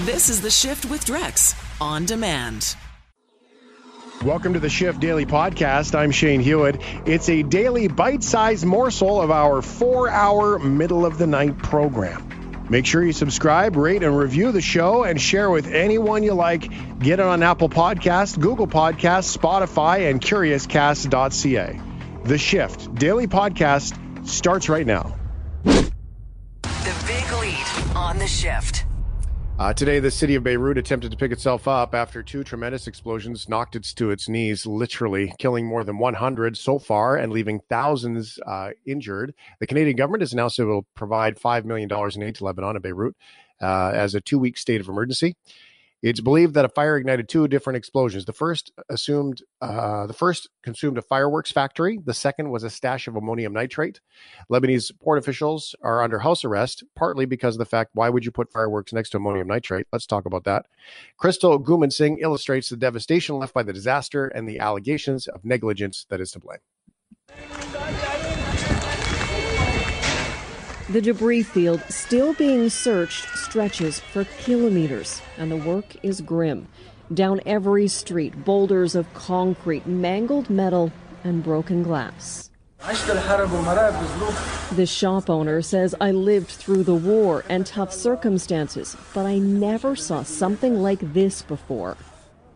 This is The Shift with Drex on demand. Welcome to the Shift Daily Podcast. I'm Shane Hewitt. It's a daily bite sized morsel of our four hour middle of the night program. Make sure you subscribe, rate, and review the show and share with anyone you like. Get it on Apple Podcasts, Google Podcasts, Spotify, and CuriousCast.ca. The Shift Daily Podcast starts right now. The big lead on The Shift. Uh, today, the city of Beirut attempted to pick itself up after two tremendous explosions knocked it to its knees, literally killing more than 100 so far and leaving thousands uh, injured. The Canadian government has announced it will provide $5 million in aid to Lebanon and Beirut uh, as a two week state of emergency. It's believed that a fire ignited two different explosions. The first assumed uh, the first consumed a fireworks factory. The second was a stash of ammonium nitrate. Lebanese port officials are under house arrest, partly because of the fact why would you put fireworks next to ammonium nitrate? Let's talk about that. Crystal Goomansingh illustrates the devastation left by the disaster and the allegations of negligence that is to blame. The debris field still being searched stretches for kilometers, and the work is grim. Down every street, boulders of concrete, mangled metal, and broken glass. The shop owner says, I lived through the war and tough circumstances, but I never saw something like this before.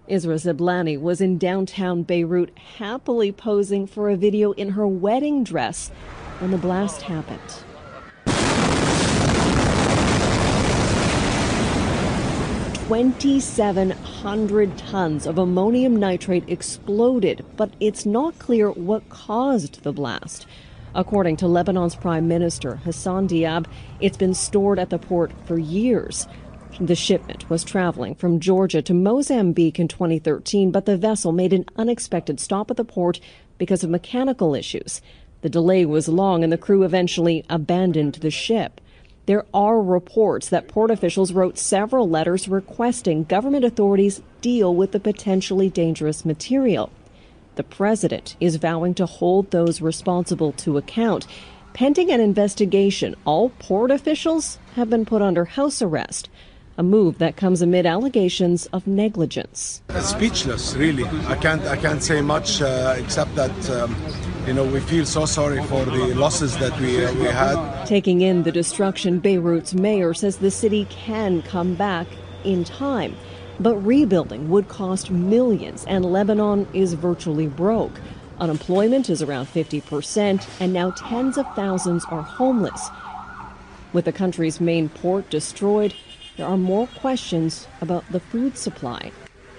Israa Seblani was in downtown Beirut happily posing for a video in her wedding dress when the blast happened. 2,700 tons of ammonium nitrate exploded, but it's not clear what caused the blast. According to Lebanon's Prime Minister Hassan Diab, it's been stored at the port for years. The shipment was traveling from Georgia to Mozambique in 2013, but the vessel made an unexpected stop at the port because of mechanical issues. The delay was long and the crew eventually abandoned the ship. There are reports that port officials wrote several letters requesting government authorities deal with the potentially dangerous material. The president is vowing to hold those responsible to account. Pending an investigation, all port officials have been put under house arrest a move that comes amid allegations of negligence. Speechless, really. I can't, I can't say much uh, except that, um, you know, we feel so sorry for the losses that we, uh, we had. Taking in the destruction, Beirut's mayor says the city can come back in time. But rebuilding would cost millions, and Lebanon is virtually broke. Unemployment is around 50%, and now tens of thousands are homeless. With the country's main port destroyed, there are more questions about the food supply.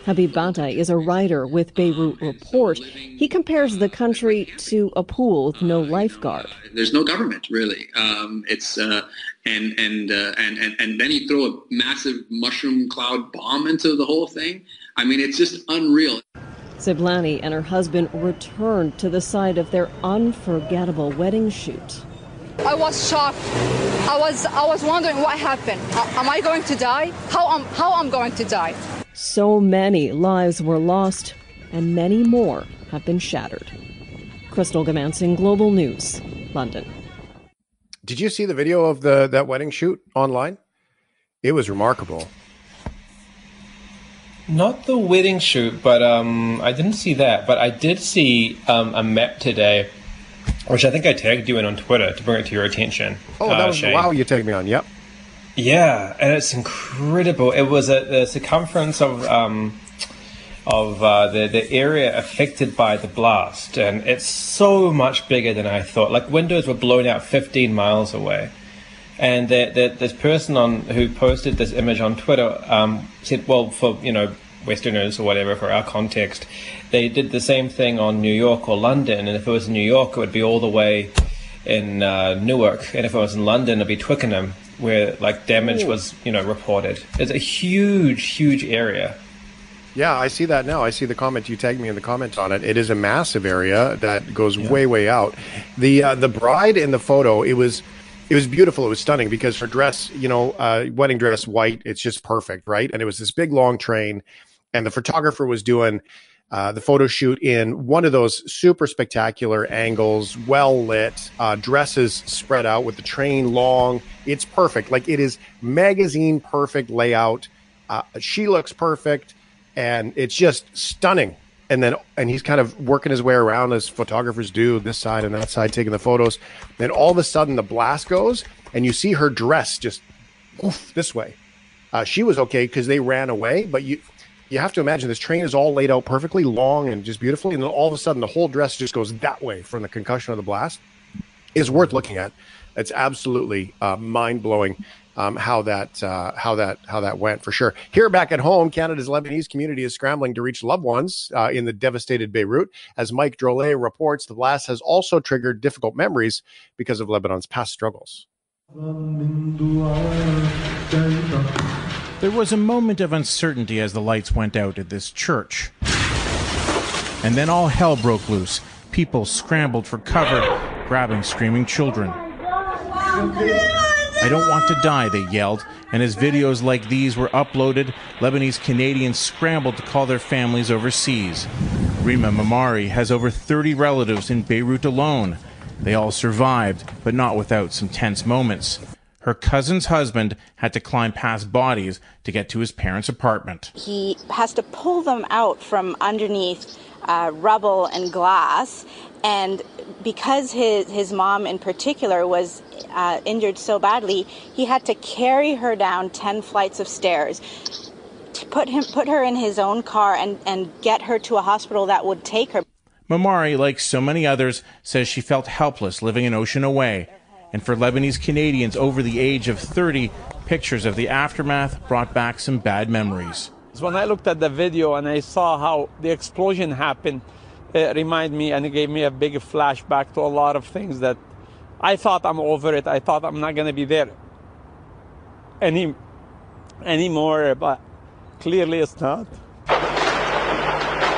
Habib Battah is a writer with Beirut Report. He compares the country to a pool with no lifeguard. Uh, there's no government really. Um, it's uh, and and, uh, and and and then you throw a massive mushroom cloud bomb into the whole thing. I mean, it's just unreal. Seblani and her husband returned to the site of their unforgettable wedding shoot. I was shocked. I was I was wondering what happened. Am I going to die? How am how I'm going to die? So many lives were lost, and many more have been shattered. Crystal Goomansingh, Global News, London. Did you see the video of the that wedding shoot online? It was remarkable. Not the wedding shoot, but um, I didn't see that. But I did see um, a map today which I think I tagged you in on Twitter to bring it to your attention. Oh, that uh, was Shane. wow! You tagged me on. Yep. Yeah, and it's incredible. It was a, the circumference of um, of uh, the the area affected by the blast, and it's so much bigger than I thought. Like windows were blown out 15 miles away, and the, the, this person on who posted this image on Twitter um, said, "Well, for you know Westerners or whatever, for our context, they did the same thing on New York or London, and if it was in New York, it would be all the way in uh, Newark, and if it was in London, it'd be Twickenham, where like damage Ooh. was you know reported. It's a huge, huge area. Yeah, I see that now. I see the comment you tagged me in the comments on it. It is a massive area that goes yeah. way, way out. The uh, the bride in the photo, it was it was beautiful. It was stunning because her dress, you know, uh, wedding dress, white, it's just perfect, right? And it was this big long train, and the photographer was doing uh, the photo shoot in one of those super spectacular angles, well lit, uh, dresses spread out with the train long. It's perfect. Like it is magazine perfect layout. Uh, she looks perfect, and it's just stunning. And then, and he's kind of working his way around as photographers do, this side and that side, taking the photos. Then all of a sudden, the blast goes, and you see her dress just oof, this way. Uh, she was okay because they ran away, but you you have to imagine this train is all laid out perfectly long and just beautifully, and then all of a sudden the whole dress just goes that way from the concussion of the blast. Is worth looking at. It's absolutely uh, mind blowing um, how that uh, how that how that went for sure. Here back at home, Canada's Lebanese community is scrambling to reach loved ones uh, in the devastated Beirut. As Mike Drolet reports, the blast has also triggered difficult memories because of Lebanon's past struggles. There was a moment of uncertainty as the lights went out at this church. And then all hell broke loose. People scrambled for cover, grabbing screaming children. I don't want to die, they yelled, and as videos like these were uploaded, Lebanese Canadians scrambled to call their families overseas. Rima Mamari has over 30 relatives in Beirut alone. They all survived, but not without some tense moments. Her cousin's husband had to climb past bodies to get to his parents' apartment. He has to pull them out from underneath uh, rubble and glass. And because his, his mom in particular was uh, injured so badly, he had to carry her down 10 flights of stairs to put him put her in his own car and, and get her to a hospital that would take her. Mamari, like so many others, says she felt helpless living an ocean away and for Lebanese Canadians over the age of 30, pictures of the aftermath brought back some bad memories. When I looked at the video and I saw how the explosion happened, it reminded me and it gave me a big flashback to a lot of things that I thought I'm over it. I thought I'm not going to be there any anymore, but clearly it's not.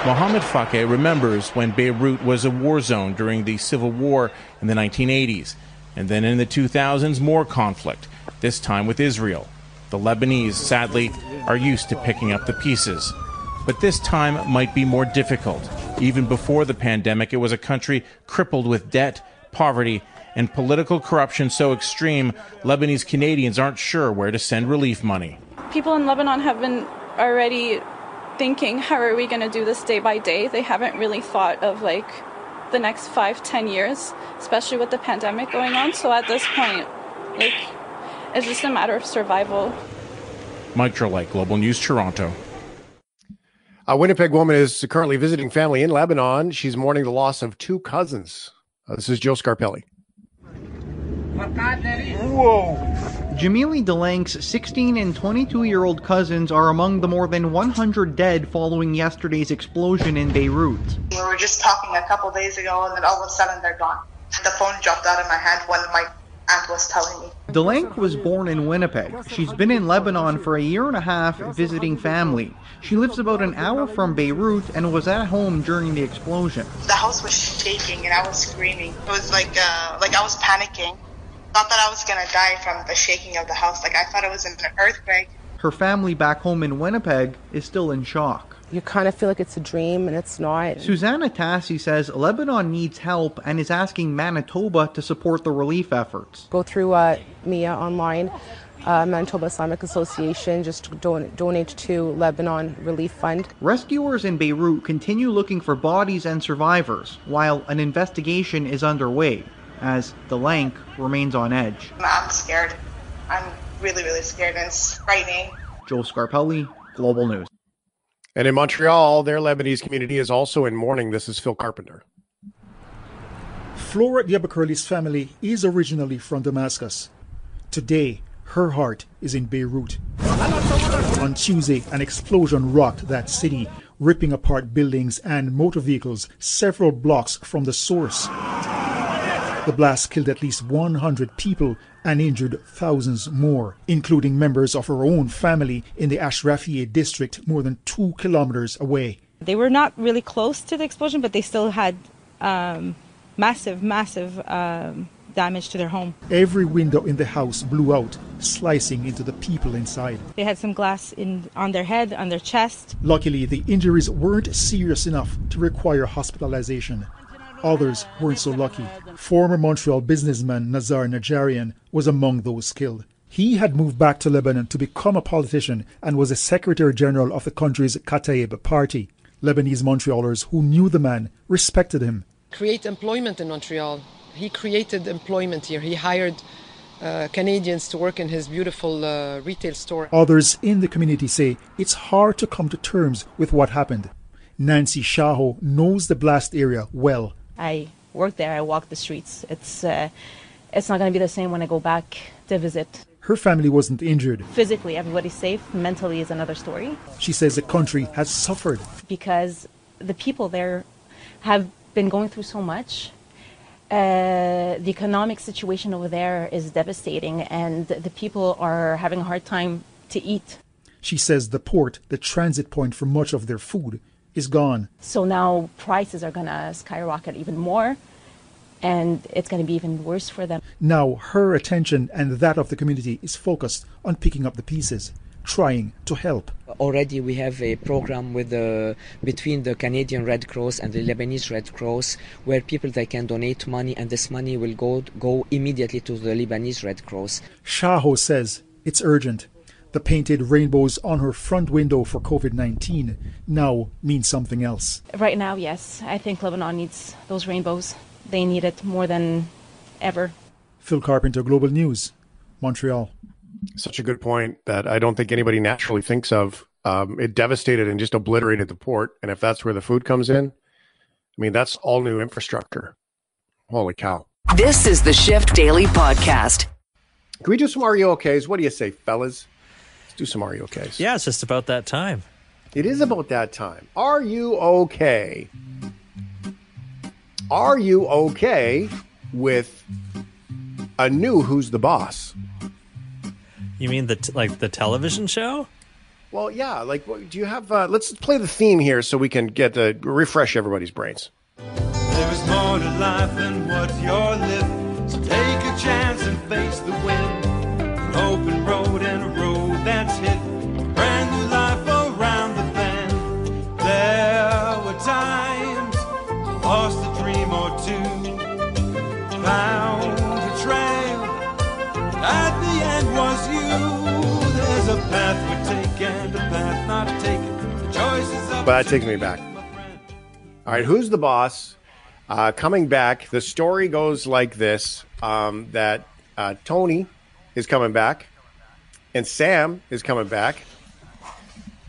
Mohammed Fake remembers when Beirut was a war zone during the civil war in the 1980s. And then in the 2000s, more conflict, this time with Israel. The Lebanese, sadly, are used to picking up the pieces. But this time might be more difficult. Even before the pandemic, it was a country crippled with debt, poverty, and political corruption so extreme, Lebanese Canadians aren't sure where to send relief money. People in Lebanon have been already thinking, how are we going to do this day by day? They haven't really thought of like the next five, ten years, especially with the pandemic going on. So at this point, like, it's just a matter of survival. Mike Drolet, Global News, Toronto. A Winnipeg woman is currently visiting family in Lebanon. She's mourning the loss of two cousins. Uh, this is Joe Scarpelli. Whoa. Jamili Delank's 16 and 22 year old cousins are among the more than 100 dead following yesterday's explosion in Beirut. We were just talking a couple days ago, and then all of a sudden they're gone. The phone dropped out of my hand when my aunt was telling me. Delank was born in Winnipeg. She's been in Lebanon for a year and a half visiting family. She lives about an hour from Beirut and was at home during the explosion. The house was shaking and I was screaming. It was like uh, like I was panicking. Thought that I was gonna die from the shaking of the house. Like I thought it was an earthquake. Her family back home in Winnipeg is still in shock. You kind of feel like it's a dream and it's not. Susanna Tassi says Lebanon needs help and is asking Manitoba to support the relief efforts. Go through uh, MIA online, uh, Manitoba Islamic Association, just don- donate to Lebanon Relief Fund. Rescuers in Beirut continue looking for bodies and survivors while an investigation is underway as Delank remains on edge. I'm scared. I'm really, really scared and it's frightening. Joe Scarpelli, Global News. And in Montreal, their Lebanese community is also in mourning. This is Phil Carpenter. Flora Yabakurli's family is originally from Damascus. Today, her heart is in Beirut. On Tuesday, an explosion rocked that city, ripping apart buildings and motor vehicles several blocks from the source. The blast killed at least 100 people and injured thousands more, including members of her own family in the Ashrafieh district, more than two kilometers away. They were not really close to the explosion, but they still had um, massive, massive um, damage to their home. Every window in the house blew out, slicing into the people inside. They had some glass in on their head, on their chest. Luckily, the injuries weren't serious enough to require hospitalization. Others weren't so lucky. Former Montreal businessman Nazar Najarian was among those killed. He had moved back to Lebanon to become a politician and was a Secretary General of the country's Kataib party. Lebanese Montrealers who knew the man respected him. Create employment in Montreal. He created employment here. He hired uh, Canadians to work in his beautiful uh, retail store. Others in the community say it's hard to come to terms with what happened. Nancy Shaho knows the blast area well. I work there. I walk the streets. It's uh, it's not going to be the same when I go back to visit. Her family wasn't injured. Physically, everybody's safe. Mentally is another story. She says the country has suffered because the people there have been going through so much. Uh, the economic situation over there is devastating, and the people are having a hard time to eat. She says the port, the transit point for much of their food, is gone. So now prices are going to skyrocket even more, and it's going to be even worse for them. Now her attention and that of the community is focused on picking up the pieces, trying to help. Already we have a program with the between the Canadian Red Cross and the Lebanese Red Cross where people they can donate money and this money will go go immediately to the Lebanese Red Cross. Shaho says it's urgent. The painted rainbows on her front window for COVID 19 now mean something else. Right now, yes. I think Lebanon needs those rainbows. They need it more than ever. Phil Carpenter, Global News, Montreal. Such a good point that I don't think anybody naturally thinks of. Um, it devastated and just obliterated the port. And if that's where the food comes in, I mean, that's all new infrastructure. Holy cow. This is the Shift Daily Podcast. Can we do some Are You OKs? What do you say, fellas? Let's do some Are You OKs. Yeah, it's just about that time. It is about that time. Are you okay? Are you okay with a new Who's the Boss? You mean the t- like the television show? Well, yeah. Like, what- do you have? Uh, let's play the theme here so we can get uh, refresh everybody's brains. There's more to life than what you're living. So take a chance and face the wind. But that takes me back. All right, who's the boss? Uh, coming back, the story goes like this: um, that uh, Tony is coming back, and Sam is coming back,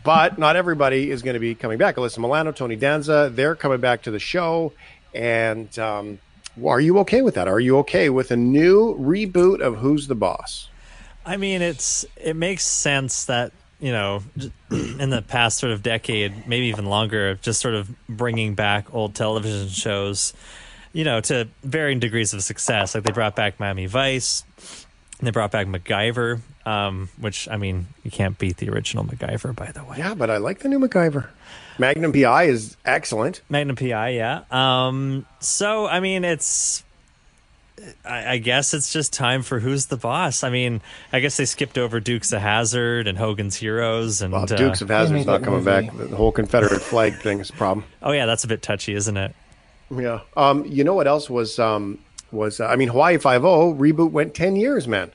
but not everybody is going to be coming back. Alyssa Milano, Tony Danza, they're coming back to the show, and um, are you okay with that? Are you okay with a new reboot of Who's the Boss? I mean, it's it makes sense that you know in the past sort of decade, maybe even longer, of just sort of bringing back old television shows, you know, to varying degrees of success. Like they brought back Miami Vice, and they brought back MacGyver, um, which I mean, you can't beat the original MacGyver, by the way. Yeah, but I like the new MacGyver. Magnum PI is excellent. Magnum PI, yeah. Um, so I mean, it's. I, I guess it's just time for who's the boss. I mean, I guess they skipped over Dukes of Hazzard and Hogan's Heroes and Well, uh, Dukes of Hazzard's not coming back. The whole Confederate flag thing is a problem. Oh yeah, that's a bit touchy, isn't it? Yeah. Um, you know what else was um, was uh, I mean Hawaii Five O reboot went ten years, man.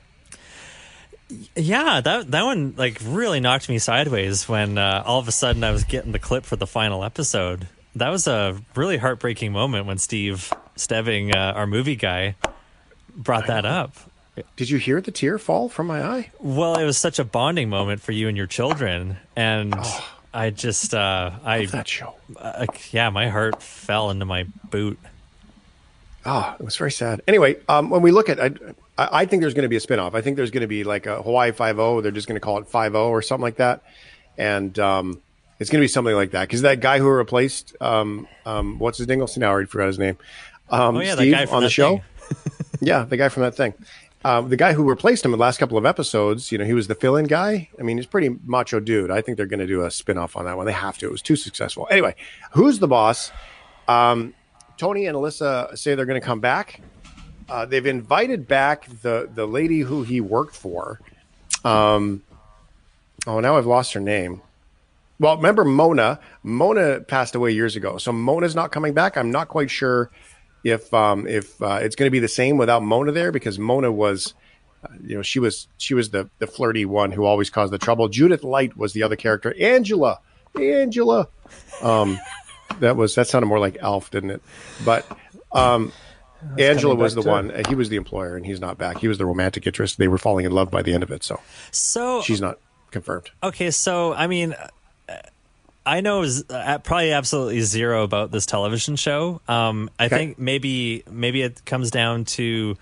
Yeah, that that one like really knocked me sideways when uh, all of a sudden I was getting the clip for the final episode. That was a really heartbreaking moment when Steve Steving, uh, our movie guy, brought that up. Did you hear the tear fall from my eye? Well, it was such a bonding moment for you and your children, and I just uh, I that show. Uh, yeah, my heart fell into my boot. Ah, it was very sad. Anyway, um, when we look at, I, I think there's going to be a spinoff. I think there's going to be like a Hawaii Five O. They're just going to call it Five O or something like that, and um, it's going to be something like that because that guy who replaced, um, um, what's his dingle? Now I already forgot his name. Um, Oh, yeah, that guy on the show. yeah, the guy from that thing. Um, the guy who replaced him in the last couple of episodes, you know, he was the fill-in guy. I mean, he's pretty macho dude. I think they're going to do a spin-off on that one. They have to. It was too successful. Anyway, who's the boss? Um, Tony and Alyssa say they're going to come back. Uh, they've invited back the the lady who he worked for. Um, oh, now I've lost her name. Well, remember Mona? Mona passed away years ago, so Mona's not coming back. I'm not quite sure if um, if uh, it's going to be the same without Mona there because Mona was Uh, you know, she was she was the the flirty one who always caused the trouble. Judith Light was the other character. Angela, Angela. Um, that was that sounded more like Alf, didn't it? But um, Angela was the to- one. uh, He was the employer, and he's not back. He was the romantic interest. They were falling in love by the end of it. So So she's not confirmed. Okay, so I mean, I know z- uh, probably absolutely zero about this television show. Um, I Okay. think maybe maybe it comes down to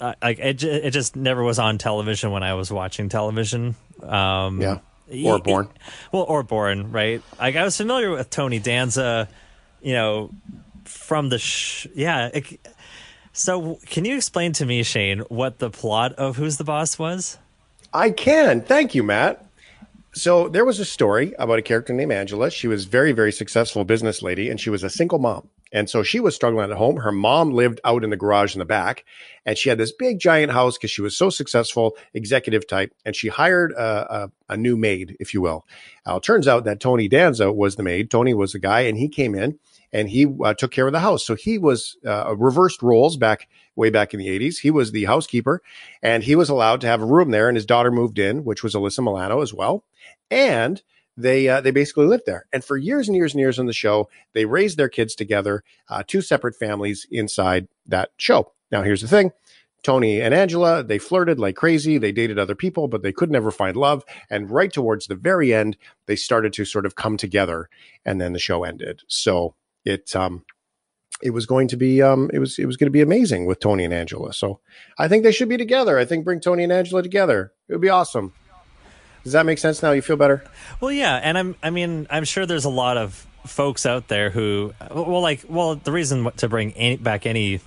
uh, like it, it just never was on television when I was watching television. Um, Yeah. Or Born. Well, or born, right? Like I was familiar with Tony Danza, you know, from the sh- yeah. It, so can you explain to me, Shane, what the plot of Who's the Boss was? I can. Thank you, Matt. So there was a story about a character named Angela. She was very, very successful business lady, and she was a single mom. And so she was struggling at home. Her mom lived out in the garage in the back, and she had this big giant house because she was so successful, executive type. And she hired a, a, a new maid, if you will. It turns out that Tony Danza was the maid. Tony was the guy, and he came in and he uh, took care of the house. So he was uh, reversed roles back way back in the 80s. He was the housekeeper, and he was allowed to have a room there. And his daughter moved in, which was Alyssa Milano as well. And they uh, they basically lived there. And for years and years and years on the show, they raised their kids together, uh, two separate families inside that show. Now, here's the thing. Tony and Angela, they flirted like crazy. They dated other people, but they could never find love. And right towards the very end, they started to sort of come together, and then the show ended. So it um it was going to be um it was it was going to be amazing with Tony and Angela. So I think they should be together. I think bring Tony and Angela together. It would be awesome. Does that make sense now? You feel better? Well, yeah, and I'm I mean I'm sure there's a lot of folks out there who well like well the reason to bring any, back any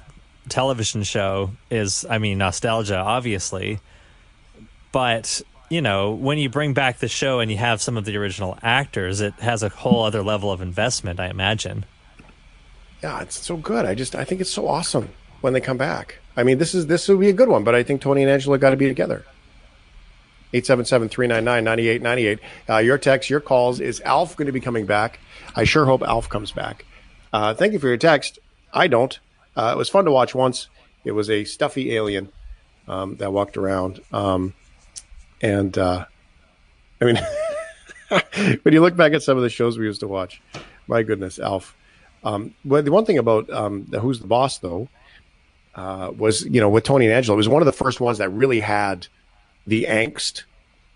television show is I mean nostalgia obviously, but you know when you bring back the show and you have some of the original actors, it has a whole other level of investment, I imagine. Yeah, it's so good. I just I think it's so awesome when they come back. I mean, this is this would be a good one, but I think Tony and Angela got to be together. 877-399-9898. Uh, your text, your calls. Is Alf going to be coming back? I sure hope Alf comes back. Uh, thank you for your text. I don't. Uh, it was fun to watch once. It was a stuffy alien um, that walked around. Um, and uh, I mean, when you look back at some of the shows we used to watch, my goodness, Alf. Um, the one thing about um, Who's the Boss, though, uh, was you know with Tony and Angela, it was one of the first ones that really had the angst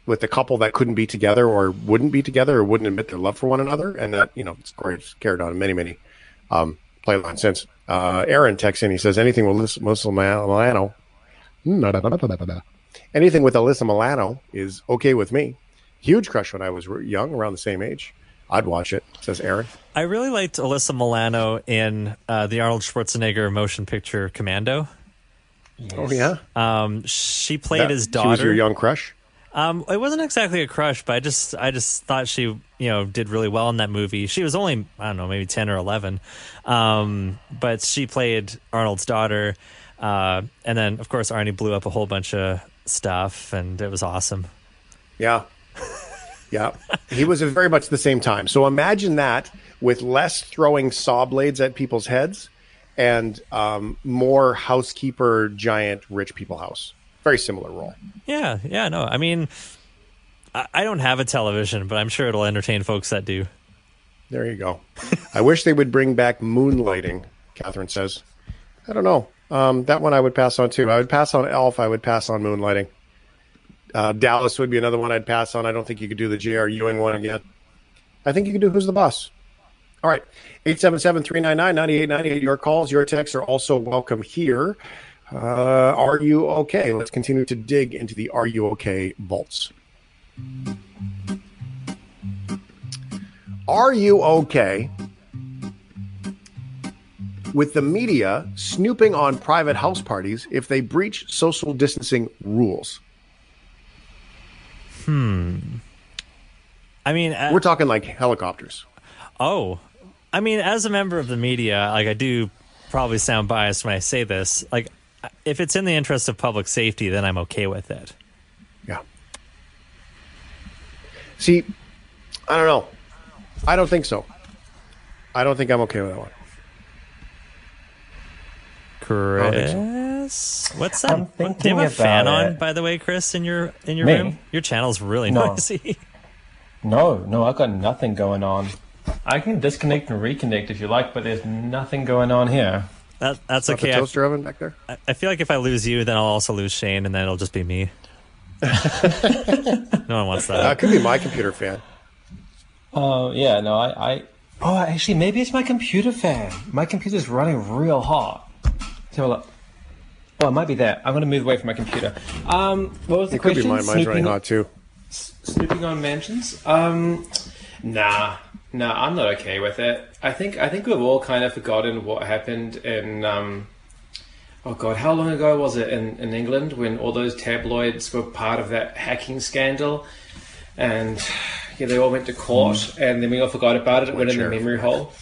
with the couple that couldn't be together or wouldn't be together or wouldn't admit their love for one another, and that you know it's carried, on in many many um, lines since. Uh, Aaron texts in, he says anything with Alyssa Milano, anything with Alyssa Milano is okay with me. Huge crush when I was young, around the same age. I'd watch it. Says Aaron. I really liked Alyssa Milano in uh, the Arnold Schwarzenegger motion picture Commando. Oh yeah, um, she played That- his she daughter. was your young crush. Um, it wasn't exactly a crush, but I just I just thought she you know did really well in that movie. She was only I don't know maybe ten or eleven, um, but she played Arnold's daughter, uh, and then of course Arnie blew up a whole bunch of stuff, and it was awesome. Yeah. Yeah. he was at very much the same time. So imagine that with less throwing saw blades at people's heads and um, more housekeeper, giant, rich people house. Very similar role. Yeah, yeah, no, I mean, I, I don't have a television, but I'm sure it'll entertain folks that do. There you go. I wish they would bring back moonlighting, Catherine says. I don't know. Um, that one I would pass on too. I would pass on Alf. I would pass on moonlighting. Uh, Dallas would be another one I'd pass on. I don't think you could do the J.R. Ewing one again. I think you could do Who's the Boss. All right. 877-399-9898. Your calls, your texts are also welcome here. Uh, are you okay? Let's continue to dig into the Are You Okay vaults. Are you okay with the media snooping on private house parties if they breach social distancing rules? Hmm. I mean, uh, We're talking like helicopters. Oh, I mean, as a member of the media, like I do probably sound biased when I say this. Like, if it's in the interest of public safety, then I'm okay with it. Yeah. See, I don't know. I don't think so. I don't think I'm okay with that one. Chris? I? What's that? I'm Do you have a fan about on, by the way, Chris, in your in your Me? room? Your channel's really No. noisy. No, no, I've got nothing going on. I can disconnect and reconnect if you like, but there's nothing going on here. That, that's Not the okay. I- toaster oven back there? I, I feel like if I lose you, then I'll also lose Shane, and then it'll just be me. no one wants that. Uh, it could be my computer fan. Oh yeah, no, I, I. Oh, actually, maybe it's my computer fan. My computer's running real hot. Let's have a look. Oh, it might be that. I'm going to move away from my computer. Um, what was the It could be question? mine. Mine's running Snooping- hot too. Snooping on mansions? Um, nah, nah, I'm not okay with it. I think I think we've all kind of forgotten what happened in um, oh god, how long ago was it in, in England when all those tabloids were part of that hacking scandal, and yeah, they all went to court, and then we all forgot about it. It went in the memory hole.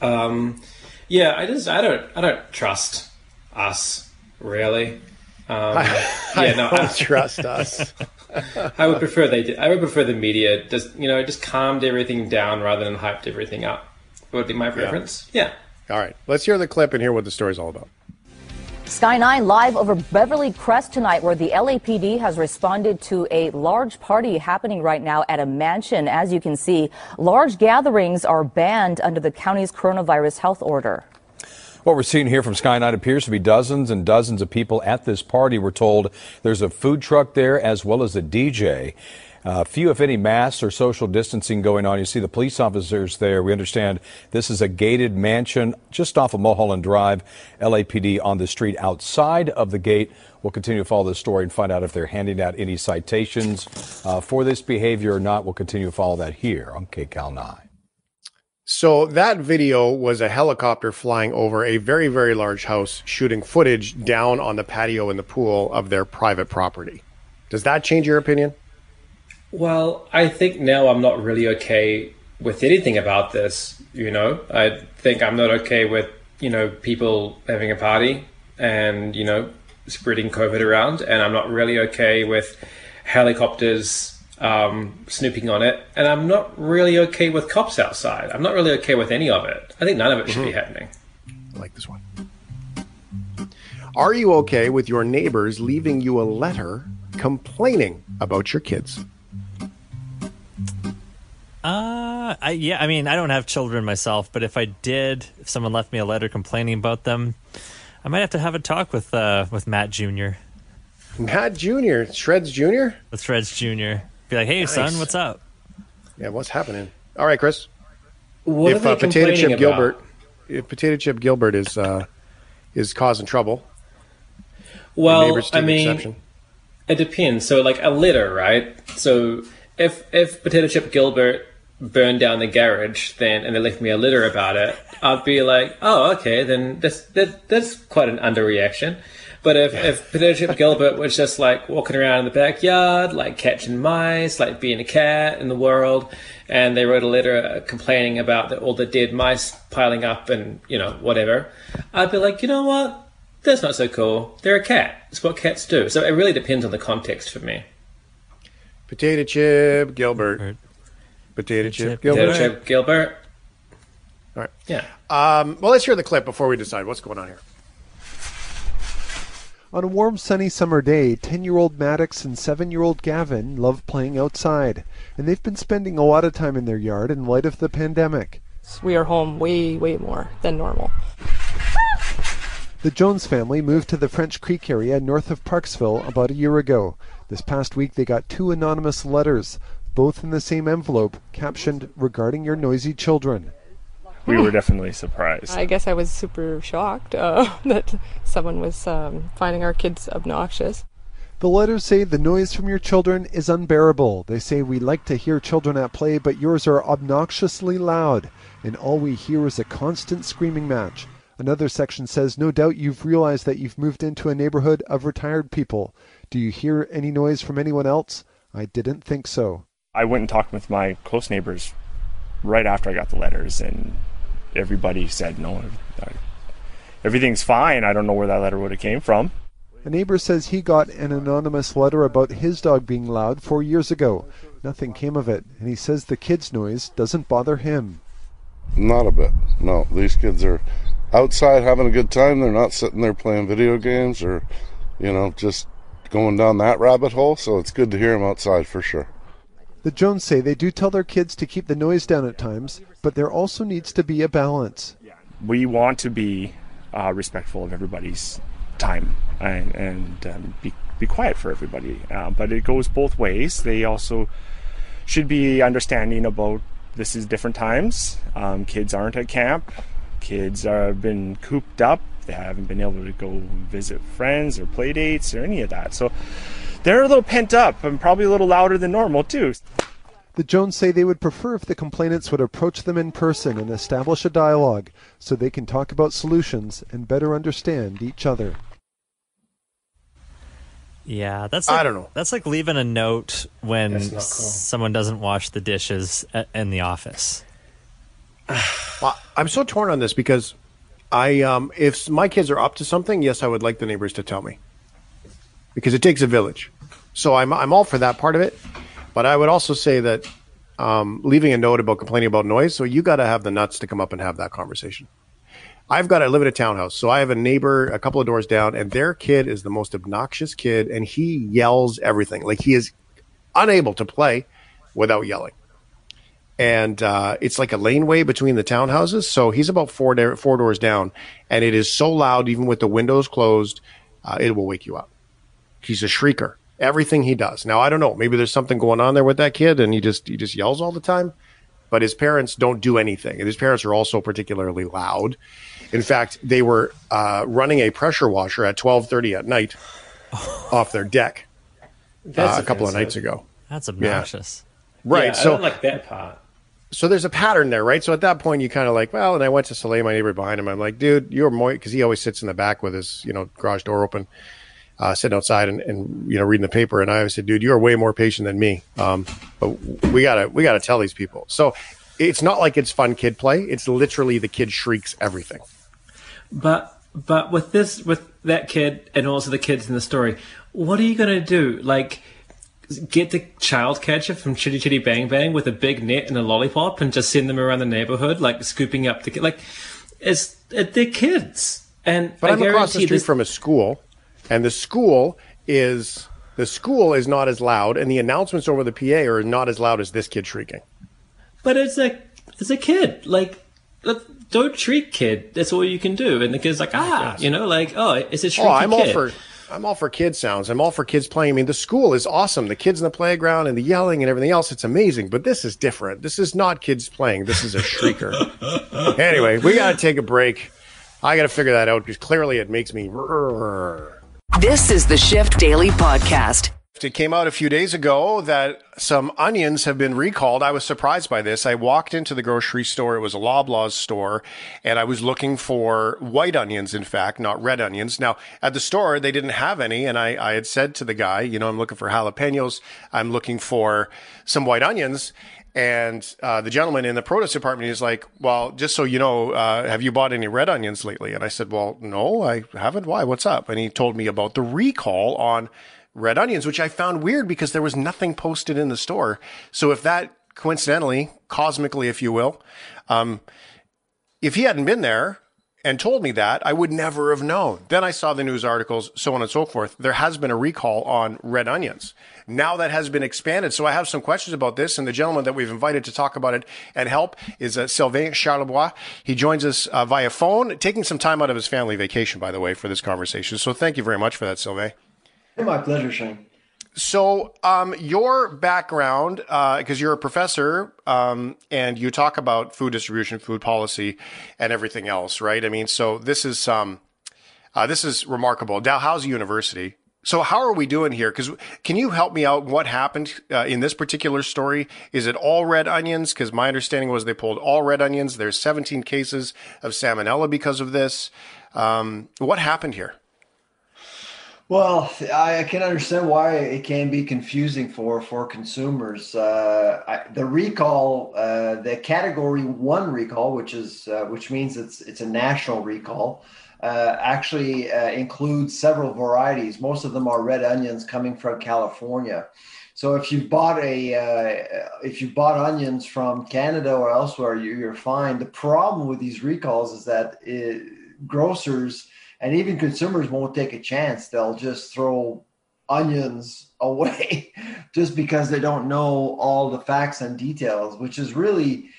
Um, yeah, I just I don't I don't trust us really. Um, I don't trust us. I would prefer they did. I would prefer the media just you know just calmed everything down rather than hyped everything up. Would be my preference. Yeah. All right. Let's hear the clip and hear what the story's all about. Sky 9 live over Beverly Crest tonight, where the LAPD has responded to a large party happening right now at a mansion. As you can see, large gatherings are banned under the county's coronavirus health order. What we're seeing here from Sky Nine appears to be dozens and dozens of people at this party. We're told there's a food truck there as well as a DJ. Uh, few, if any, masks or social distancing going on. You see the police officers there. We understand this is a gated mansion just off of Mulholland Drive. LAPD on the street outside of the gate. We'll continue to follow this story and find out if they're handing out any citations uh, for this behavior or not. We'll continue to follow that here on KCAL 9. So that video was a helicopter flying over a very, very large house, shooting footage down on the patio in the pool of their private property. Does that change your opinion? Well, I think now I'm not really okay with anything about this. You know, I think I'm not okay with you know people having a party and you know spreading COVID around, and I'm not really okay with helicopters um, snooping on it, and I'm not really okay with cops outside. I'm not really okay with any of it. I think none of it should be happening. I like this one. Are you okay with your neighbors leaving you a letter complaining about your kids? Uh, I, yeah, I mean, I don't have children myself, but if I did, if someone left me a letter complaining about them, I might have to have a talk with uh, with Matt Jr. Matt Jr., Shreds Jr.? With Shreds Jr. Be like, hey, son, what's up? Yeah, what's happening? All right, Chris. What if are uh, they Potato complaining Chip about? Gilbert, if Potato Chip Gilbert is uh, is causing trouble, Well, I mean, exception. it depends. So, like a litter, right? So, if if Potato Chip Gilbert burned down the garage, then and they left me a litter about it, I'd be like, oh, okay, then that's that, that's quite an underreaction. But if, if Potato Chip Gilbert was just like walking around in the backyard, like catching mice, like being a cat in the world, and they wrote a letter uh, complaining about the, all the dead mice piling up and, you know, whatever, I'd be like, you know what? That's not so cool. They're a cat. It's what cats do. So it really depends on the context for me. Potato Chip Gilbert. Potato Chip Gilbert. Potato Chip Gilbert. All right. Yeah. Um, well, let's hear the clip before we decide what's going on here. On a warm, sunny summer day, 10 year old Maddox and 7 year old Gavin love playing outside, and they've been spending a lot of time in their yard in light of the pandemic. We are home way, way more than normal. The Jones family moved to the French Creek area north of Parksville about a year ago. This past week, they got two anonymous letters, both in the same envelope, captioned regarding your noisy children. We were definitely surprised. I guess I was super shocked uh, that someone was um, finding our kids obnoxious. The letters say the noise from your children is unbearable. They say we like to hear children at play, but yours are obnoxiously loud, and all we hear is a constant screaming match. Another section says, No doubt you've realized that you've moved into a neighborhood of retired people. Do you hear any noise from anyone else? I didn't think so. I went and talked with my close neighbors right after I got the letters, and everybody said no. Everything's fine. I don't know where that letter would have came from. A neighbor says he got an anonymous letter about his dog being loud four years ago. Nothing came of it, and he says the kids' noise doesn't bother him. Not a bit. No, these kids are outside having a good time. They're not sitting there playing video games or, you know, just going down that rabbit hole. So it's good to hear them outside for sure. The Jones say they do tell their kids to keep the noise down at times, but there also needs to be a balance. We want to be uh, respectful of everybody's time and, and um, be, be quiet for everybody. Uh, but it goes both ways. They also should be understanding about this is different times. Um, kids aren't at camp. Kids have been cooped up. They haven't been able to go visit friends or play dates or any of that. So they're a little pent up and probably a little louder than normal too. The Jones say they would prefer if the complainants would approach them in person and establish a dialogue so they can talk about solutions and better understand each other. Yeah, that's like, I don't know. That's like leaving a note when cool. someone doesn't wash the dishes at, in the office. Well, I'm so torn on this because I, um, if my kids are up to something, yes, I would like the neighbors to tell me because it takes a village. So I'm I'm all for that part of it, but I would also say that um, leaving a note about complaining about noise. So you got to have the nuts to come up and have that conversation. I've got I live in a townhouse, so I have a neighbor a couple of doors down, and their kid is the most obnoxious kid, and he yells everything. Like he is unable to play without yelling and uh, it's like a laneway between the townhouses. So he's about four four doors down, and it is so loud, even with the windows closed, uh, it will wake you up. He's a shrieker. Everything he does. Now I don't know. Maybe there's something going on there with that kid, and he just he just yells all the time. But his parents don't do anything, and his parents are also particularly loud. In fact, they were uh, running a pressure washer at 12:30 at night off their deck That's uh, a couple of nights ago. That's obnoxious. Right. Yeah, so I don't like that part. so there's a pattern there, right? So at that point, you kind of like, well, and I went to Soleil, my neighbor behind him. I'm like, dude, you're more because he always sits in the back with his, you know, garage door open, uh, sitting outside and, and you know reading the paper. And I always said, dude, you are way more patient than me. Um, but we gotta we gotta tell these people. So it's not like it's fun kid play. It's literally the kid shrieks everything. But but with this with that kid and also the kids in the story, what are you gonna do? Like get the child catcher from Chitty Chitty Bang Bang with a big net and a lollipop and just send them around the neighborhood, like scooping up the kid. Like it's it, they're kids, and But I I'm across the street this- from a school, and the school is the school is not as loud, and the announcements over the PA are not as loud as this kid shrieking. But it's a it's a kid. Like don't treat kid. That's all you can do. And the kid's like ah, you know, like oh, it's a shrieky Oh, I'm all for I'm all for kid sounds. I'm all for kids playing. I mean, the school is awesome. The kids in the playground and the yelling and everything else, it's amazing. But this is different. This is not kids playing. This is a shrieker. anyway, we got to take a break. I got to figure that out because clearly it makes me. This is the Shift Daily Podcast. It came out a few days ago that some onions have been recalled. I was surprised by this. I walked into the grocery store. It was a Loblaws store and I was looking for white onions, in fact, not red onions. Now at the store, they didn't have any. And I, I had said to the guy, you know, I'm looking for jalapenos. I'm looking for some white onions. And uh, the gentleman in the produce department is like, "Well, just so you know, uh, have you bought any red onions lately?" And I said, "Well, no, I haven't. Why? What's up?" And he told me about the recall on red onions, which I found weird because there was nothing posted in the store. So if that coincidentally, cosmically, if you will, um, if he hadn't been there and told me that, I would never have known. Then I saw the news articles, so on and so forth. There has been a recall on red onions. Now that has been expanded. So I have some questions about this. And the gentleman that we've invited to talk about it and help is uh, Sylvain Charlebois. He joins us uh, via phone, taking some time out of his family vacation, by the way, for this conversation. So thank you very much for that, Sylvain. My pleasure, Shane. So, um, your background, because you're a professor um, and you talk about food distribution, food policy, and everything else, right? I mean, so this is um, uh, this is remarkable. Dalhousie University. So, how are we doing here? Because can you help me out? What happened uh, in this particular story? Is it all red onions? Because my understanding was they pulled all red onions. There's 17 cases of salmonella because of this. Um, what happened here? Well, I can understand why it can be confusing for for consumers. Uh, I, the recall, uh, the Category One recall, which is uh, which means it's it's a national recall, uh, actually uh, includes several varieties. Most of them are red onions coming from California. So if you bought a uh, if you bought onions from Canada or elsewhere, you, you're fine. The problem with these recalls is that it, grocers and even consumers won't take a chance. They'll just throw onions away just because they don't know all the facts and details, which is really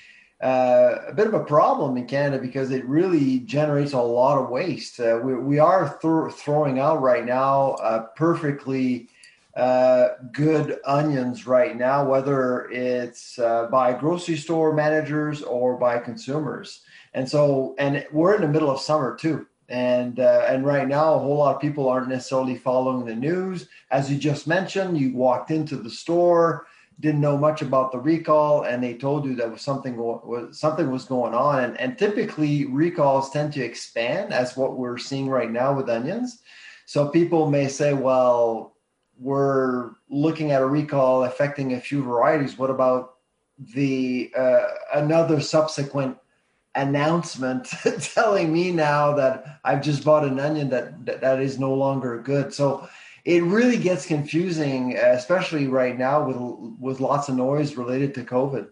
uh, a bit of a problem in Canada because it really generates a lot of waste. Uh, we, we are th- throwing out right now uh, perfectly uh, good onions right now, whether it's uh, by grocery store managers or by consumers. And so, and we're in the middle of summer too. And uh, and right now, a whole lot of people aren't necessarily following the news. As you just mentioned, you walked into the store, didn't know much about the recall, and they told you that was something was something was going on. And, and typically, recalls tend to expand, as what we're seeing right now with onions. So people may say, well, we're looking at a recall affecting a few varieties. What about the uh, another subsequent announcement telling me now that I've just bought an onion that, that, that is no longer good. So it really gets confusing, especially right now with with lots of noise related to COVID.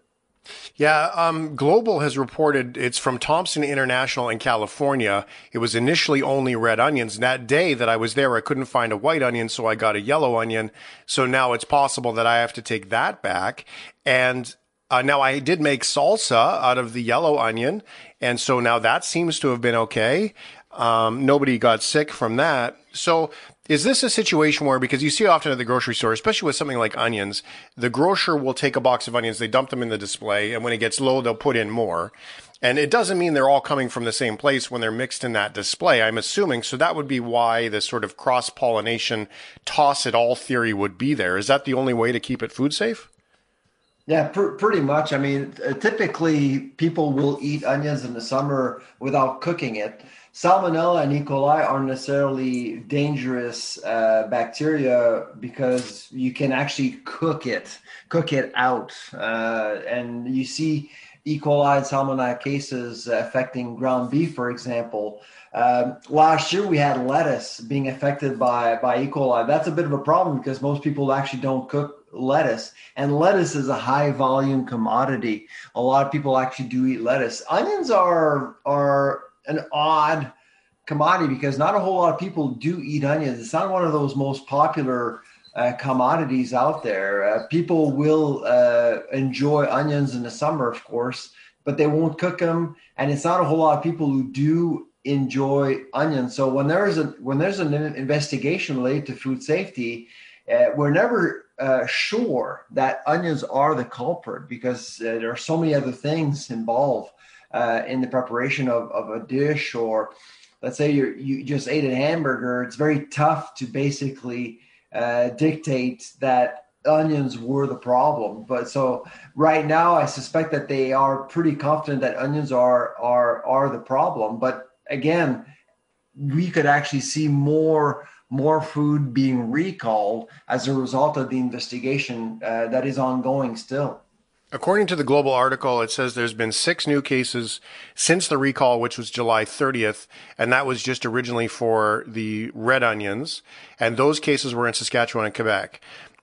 Yeah, um, Global has reported it's from Thomson International in California. It was initially only red onions. That day that I was there, I couldn't find a white onion, so I got a yellow onion. So now it's possible that I have to take that back. And uh, now I did make salsa out of the yellow onion, and so now that seems to have been okay. Um, nobody got sick from that. So is this a situation where, because you see often at the grocery store, especially with something like onions, the grocer will take a box of onions, they dump them in the display, and when it gets low, they'll put in more. And it doesn't mean they're all coming from the same place when they're mixed in that display, I'm assuming. So that would be why the sort of cross pollination toss it all theory would be there. Is that the only way to keep it food safe? Yeah, pr- pretty much. I mean, uh, typically people will eat onions in the summer without cooking it. Salmonella and E. coli aren't necessarily dangerous uh, bacteria because you can actually cook it, cook it out, uh, and you see E. coli and Salmonella cases affecting ground beef, for example. Um, last year we had lettuce being affected by by E. coli. That's a bit of a problem because most people actually don't cook lettuce. And lettuce is a high volume commodity. A lot of people actually do eat lettuce. Onions are are an odd commodity because not a whole lot of people do eat onions. It's not one of those most popular uh, commodities out there. Uh, people will uh, enjoy onions in the summer of course but they won't cook them. And it's not a whole lot of people who do enjoy onions. So when there's a when there's an investigation related to food safety uh, we're never uh, sure that onions are the culprit because uh, there are so many other things involved uh, in the preparation of, of a dish or let's say you you just ate a hamburger it's very tough to basically uh, dictate that onions were the problem. But so right now i suspect that they are pretty confident that onions are are are the problem. But again we could actually see more more food being recalled as a result of the investigation uh, that is ongoing still. According to the global article, it says there's been six new cases since the recall, which was July 30th, and that was just originally for the red onions. And those cases were in Saskatchewan and Quebec.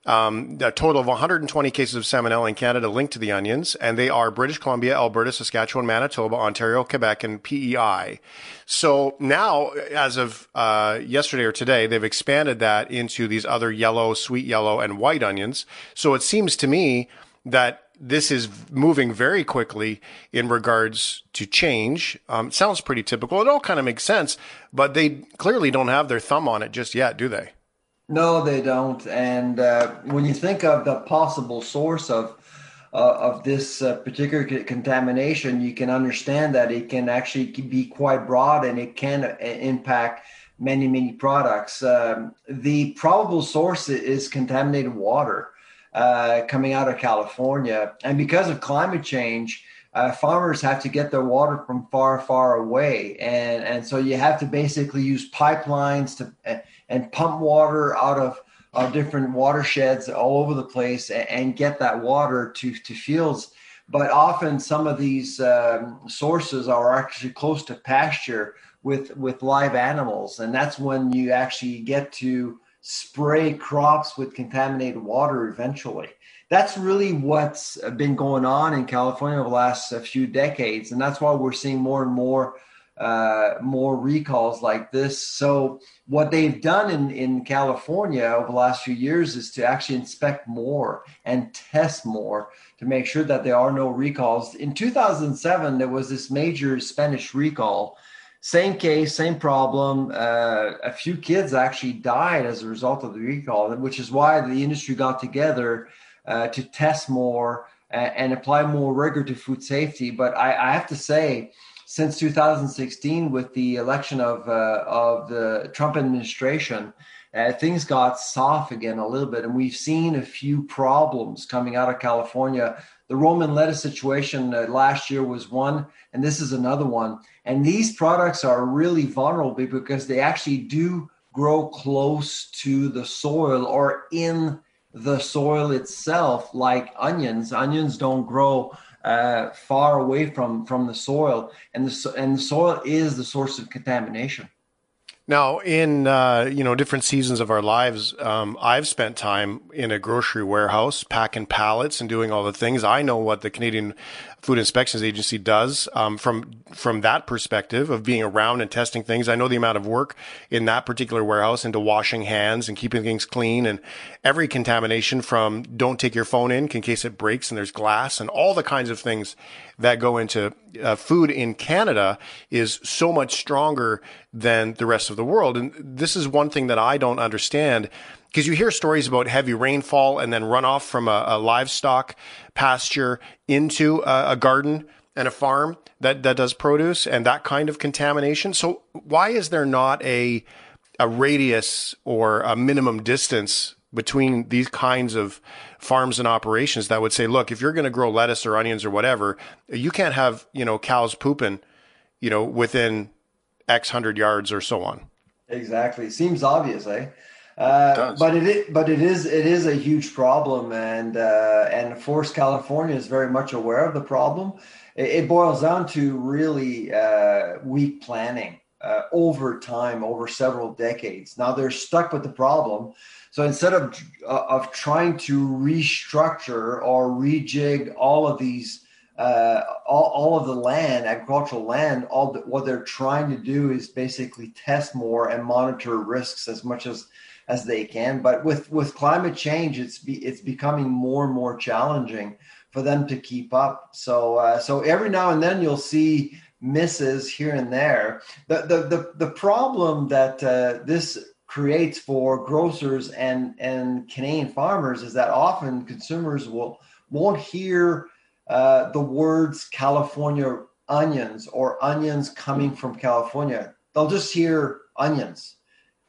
Um, a total of 120 cases of salmonella in Canada linked to the onions, and they are British Columbia, Alberta, Saskatchewan, Manitoba, Ontario, Quebec, and PEI. So now, as of uh, yesterday or today, they've expanded that into these other yellow, sweet yellow, and white onions. So it seems to me that this is moving very quickly in regards to change. Um, sounds pretty typical. It all kind of makes sense, but they clearly don't have their thumb on it just yet, do they? No, they don't. And uh, when you think of the possible source of uh, of this uh, particular contamination, you can understand that it can actually be quite broad and it can uh, impact many many products. Um, the probable source is contaminated water uh, coming out of California, and because of climate change. Uh, farmers have to get their water from far, far away, and and so you have to basically use pipelines to uh, and pump water out of uh, different watersheds all over the place and, and, get that water to, to fields. But often some of these um, sources are actually close to pasture with, with live animals. And that's when you actually get to spray crops with contaminated water eventually. That's really what's been going on in California over the last few decades. And that's why we're seeing more and more uh, more recalls like this. So what they've done in, in California over the last few years is to actually inspect more and test more to make sure that there are no recalls. In 2007, there was this major Spanish recall. Same case, same problem. Uh, a few kids actually died as a result of the recall, which is why the industry got together uh, to test more and, and, apply more rigor to food safety. But I, I have to say, since 2016 with the election of uh, of the Trump administration, uh, things got soft again a little bit, and we've seen a few problems coming out of California. The romaine lettuce situation uh, last year was one, and this is another one. And these products are really vulnerable because they actually do grow close to the soil or in the soil itself, like onions. Onions don't grow uh, far away from from the soil, and the and the soil is the source of contamination. Now, in uh, you know different seasons of our lives, um, I've spent time in a grocery warehouse packing pallets and doing all the things. I know what the Canadian Food Inspections Agency does um, from from that perspective of being around and testing things. I know the amount of work in that particular warehouse into washing hands and keeping things clean and every contamination from don't take your phone in in case it breaks and there's glass and all the kinds of things that go into uh, food in Canada is so much stronger than the rest of the world. And this is one thing that I don't understand because you hear stories about heavy rainfall and then runoff from a, a livestock pasture into a, a, garden and a farm that, that does produce and that kind of contamination. So why is there not a a radius or a minimum distance between these kinds of farms and operations that would say, look, if you're going to grow lettuce or onions or whatever, you can't have, you know, cows pooping, you know, within X hundred yards or so on. Exactly. Seems obvious, eh? Uh, but it is, but it is it is a huge problem, and uh, and Forest California is very much aware of the problem. It, it boils down to really uh, weak planning uh, over time, over several decades. Now they're stuck with the problem. So instead of uh, of trying to restructure or rejig all of these uh, all, all of the land, agricultural land, all the, what they're trying to do is basically test more and monitor risks as much as as they can. But with with climate change, it's be, it's becoming more and more challenging for them to keep up. So uh, so every now and then you'll see misses here and there. The the the, the problem that uh, this creates for grocers and and Canadian farmers is that often consumers will won't hear uh, the words California onions or onions coming from California. They'll just hear onions.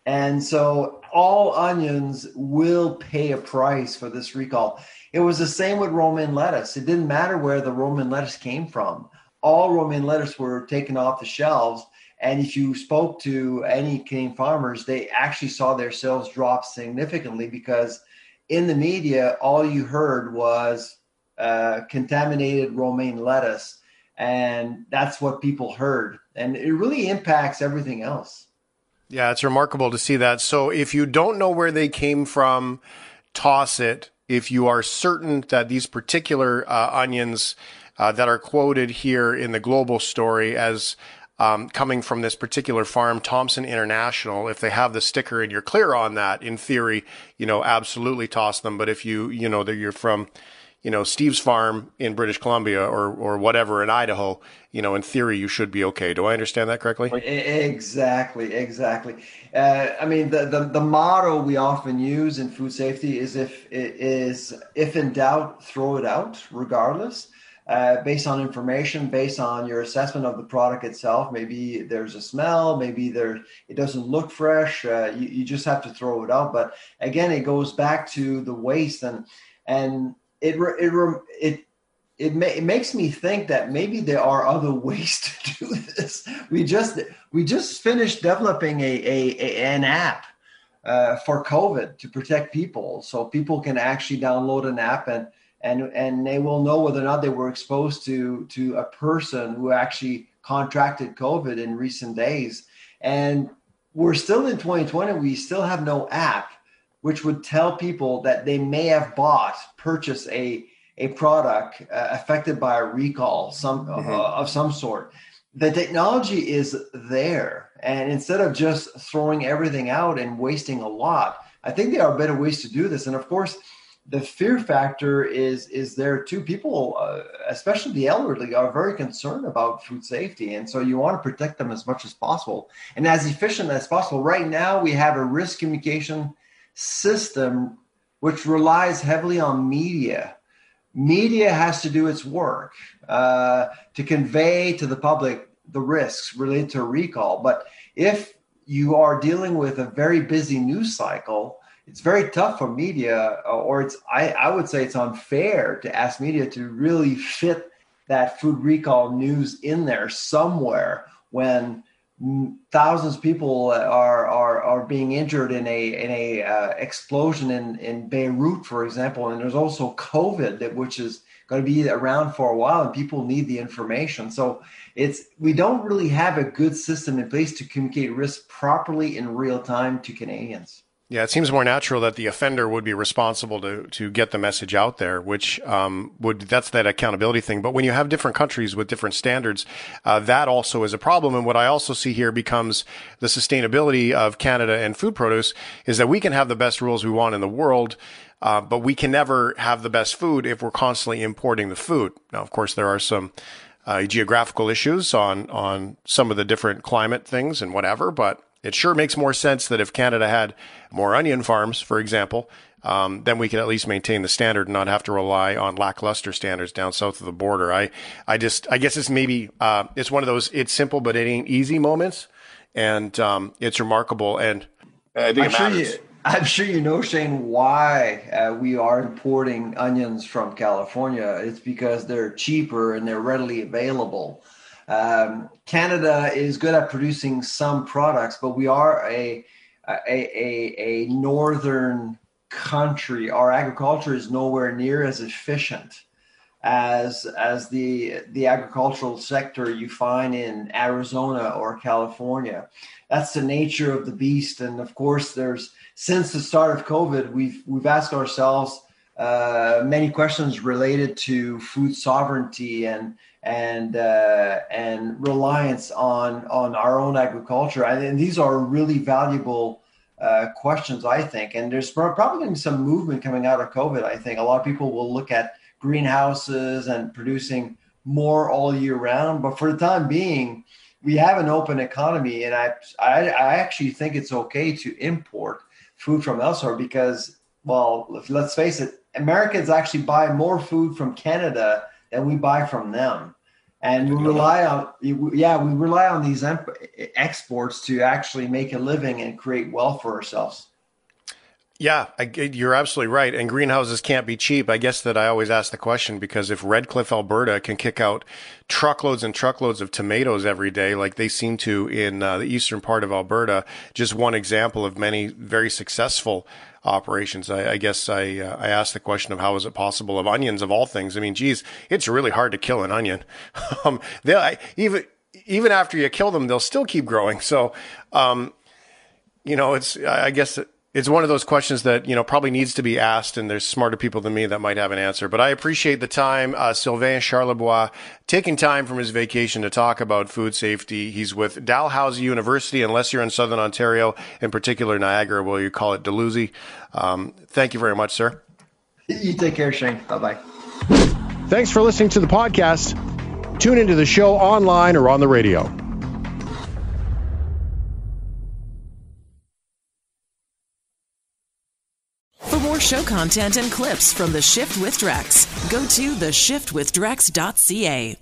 And so all onions will pay a price for this recall. It was the same with romaine lettuce. It didn't matter where the romaine lettuce came from. All romaine lettuce were taken off the shelves. And if you spoke to any Canadian farmers, they actually saw their sales drop significantly because in the media, all you heard was uh, contaminated romaine lettuce. And that's what people heard. And it really impacts everything else. Yeah, it's remarkable to see that. So if you don't know where they came from, toss it. If you are certain that these particular uh, onions uh, that are quoted here in the global story as um, coming from this particular farm, Thomson International, if they have the sticker and you're clear on that, in theory, you know, absolutely toss them. But if you, you know, that you're from, you know, Steve's farm in British Columbia or, or whatever in Idaho, you know, in theory, you should be okay. Do I understand that correctly? Exactly, exactly. Uh, I mean, the, the, the motto we often use in food safety is if is if in doubt, throw it out, regardless. Uh, based on information, based on your assessment of the product itself. Maybe there's a smell, maybe there it doesn't look fresh. Uh, you, you just have to throw it out. But again, it goes back to the waste and and it it it it, ma- it makes me think that maybe there are other ways to do this. We just we just finished developing a, a, a an app uh, for COVID to protect people, so people can actually download an app and and and they will know whether or not they were exposed to to a person who actually contracted COVID in recent days. And we're still in 2020. We still have no app which would tell people that they may have bought, purchased a, a product uh, affected by a recall some uh, mm-hmm. uh, of some sort. the technology is there. And instead of just throwing everything out and wasting a lot, I think there are better ways to do this. And of course, the fear factor is is there too. People, uh, especially the elderly, are very concerned about food safety, and so you want to protect them as much as possible and as efficient as possible. Right now, we have a risk communication system which relies heavily on media. Media has to do its work uh, to convey to the public the risks related to recall. But if you are dealing with a very busy news cycle, it's very tough for media, uh, or it's I, I would say it's unfair to ask media to really fit that food recall news in there somewhere when thousands of people are are are being injured in a in a uh, explosion in in Beirut, for example, and there's also COVID that which is going to be around for a while, and people need the information. So it's we don't really have a good system in place to communicate risk properly in real time to Canadians. Yeah, it seems more natural that the offender would be responsible to to get the message out there, which um, would that's that accountability thing. But when you have different countries with different standards, uh, that also is a problem. And what I also see here becomes the sustainability of Canada and food produce is that we can have the best rules we want in the world. Uh, but we can never have the best food if we're constantly importing the food. Now, of course, there are some uh, geographical issues on on some of the different climate things and whatever, but it sure makes more sense that if Canada had more onion farms, for example, um, then we could at least maintain the standard and not have to rely on lackluster standards down south of the border. I, I just, I guess it's maybe, uh, it's one of those, it's simple, but it ain't easy moments. And, um, it's remarkable. And I think I'm sure you, I'm sure you know, Shane, why uh, we are importing onions from California. It's because they're cheaper and they're readily available. Um, Canada is good at producing some products, but we are a a, a, a northern country. Our agriculture is nowhere near as efficient as as the the agricultural sector you find in Arizona or California. That's the nature of the beast, and of course, there's since the start of COVID, we've we've asked ourselves uh, many questions related to food sovereignty and and uh, and reliance on on our own agriculture. And these are really valuable uh, questions, I think. And there's probably going to be some movement coming out of COVID. I think a lot of people will look at greenhouses and producing more all year round. But for the time being, we have an open economy, and I I, I actually think it's okay to import food from elsewhere because, well, let's face it, Americans actually buy more food from Canada than we buy from them. And we rely on yeah we rely on these exports to actually make a living and create wealth for ourselves yeah, I, you're absolutely right. And greenhouses can't be cheap. I guess that I always ask the question because if Redcliff, Alberta can kick out truckloads and truckloads of tomatoes every day, like they seem to in uh, the eastern part of Alberta, just one example of many very successful operations. I, I guess I uh, I asked the question of how is it possible of onions of all things. I mean, geez, it's really hard to kill an onion. um, they even even after you kill them, they'll still keep growing. So, um, you know, it's I guess it's one of those questions that you know probably needs to be asked, and there's smarter people than me that might have an answer. But I appreciate the time, uh, Sylvain Charlebois taking time from his vacation to talk about food safety. He's with Dalhousie University, unless you're in Southern Ontario, in particular Niagara, will you call it Dalhousie. Um, thank you very much, sir. You take care, Shane. Bye bye. Thanks for listening to the podcast. Tune into the show online or on the radio. Show content and clips from The Shift with Drex, go to theshiftwithdrex.ca.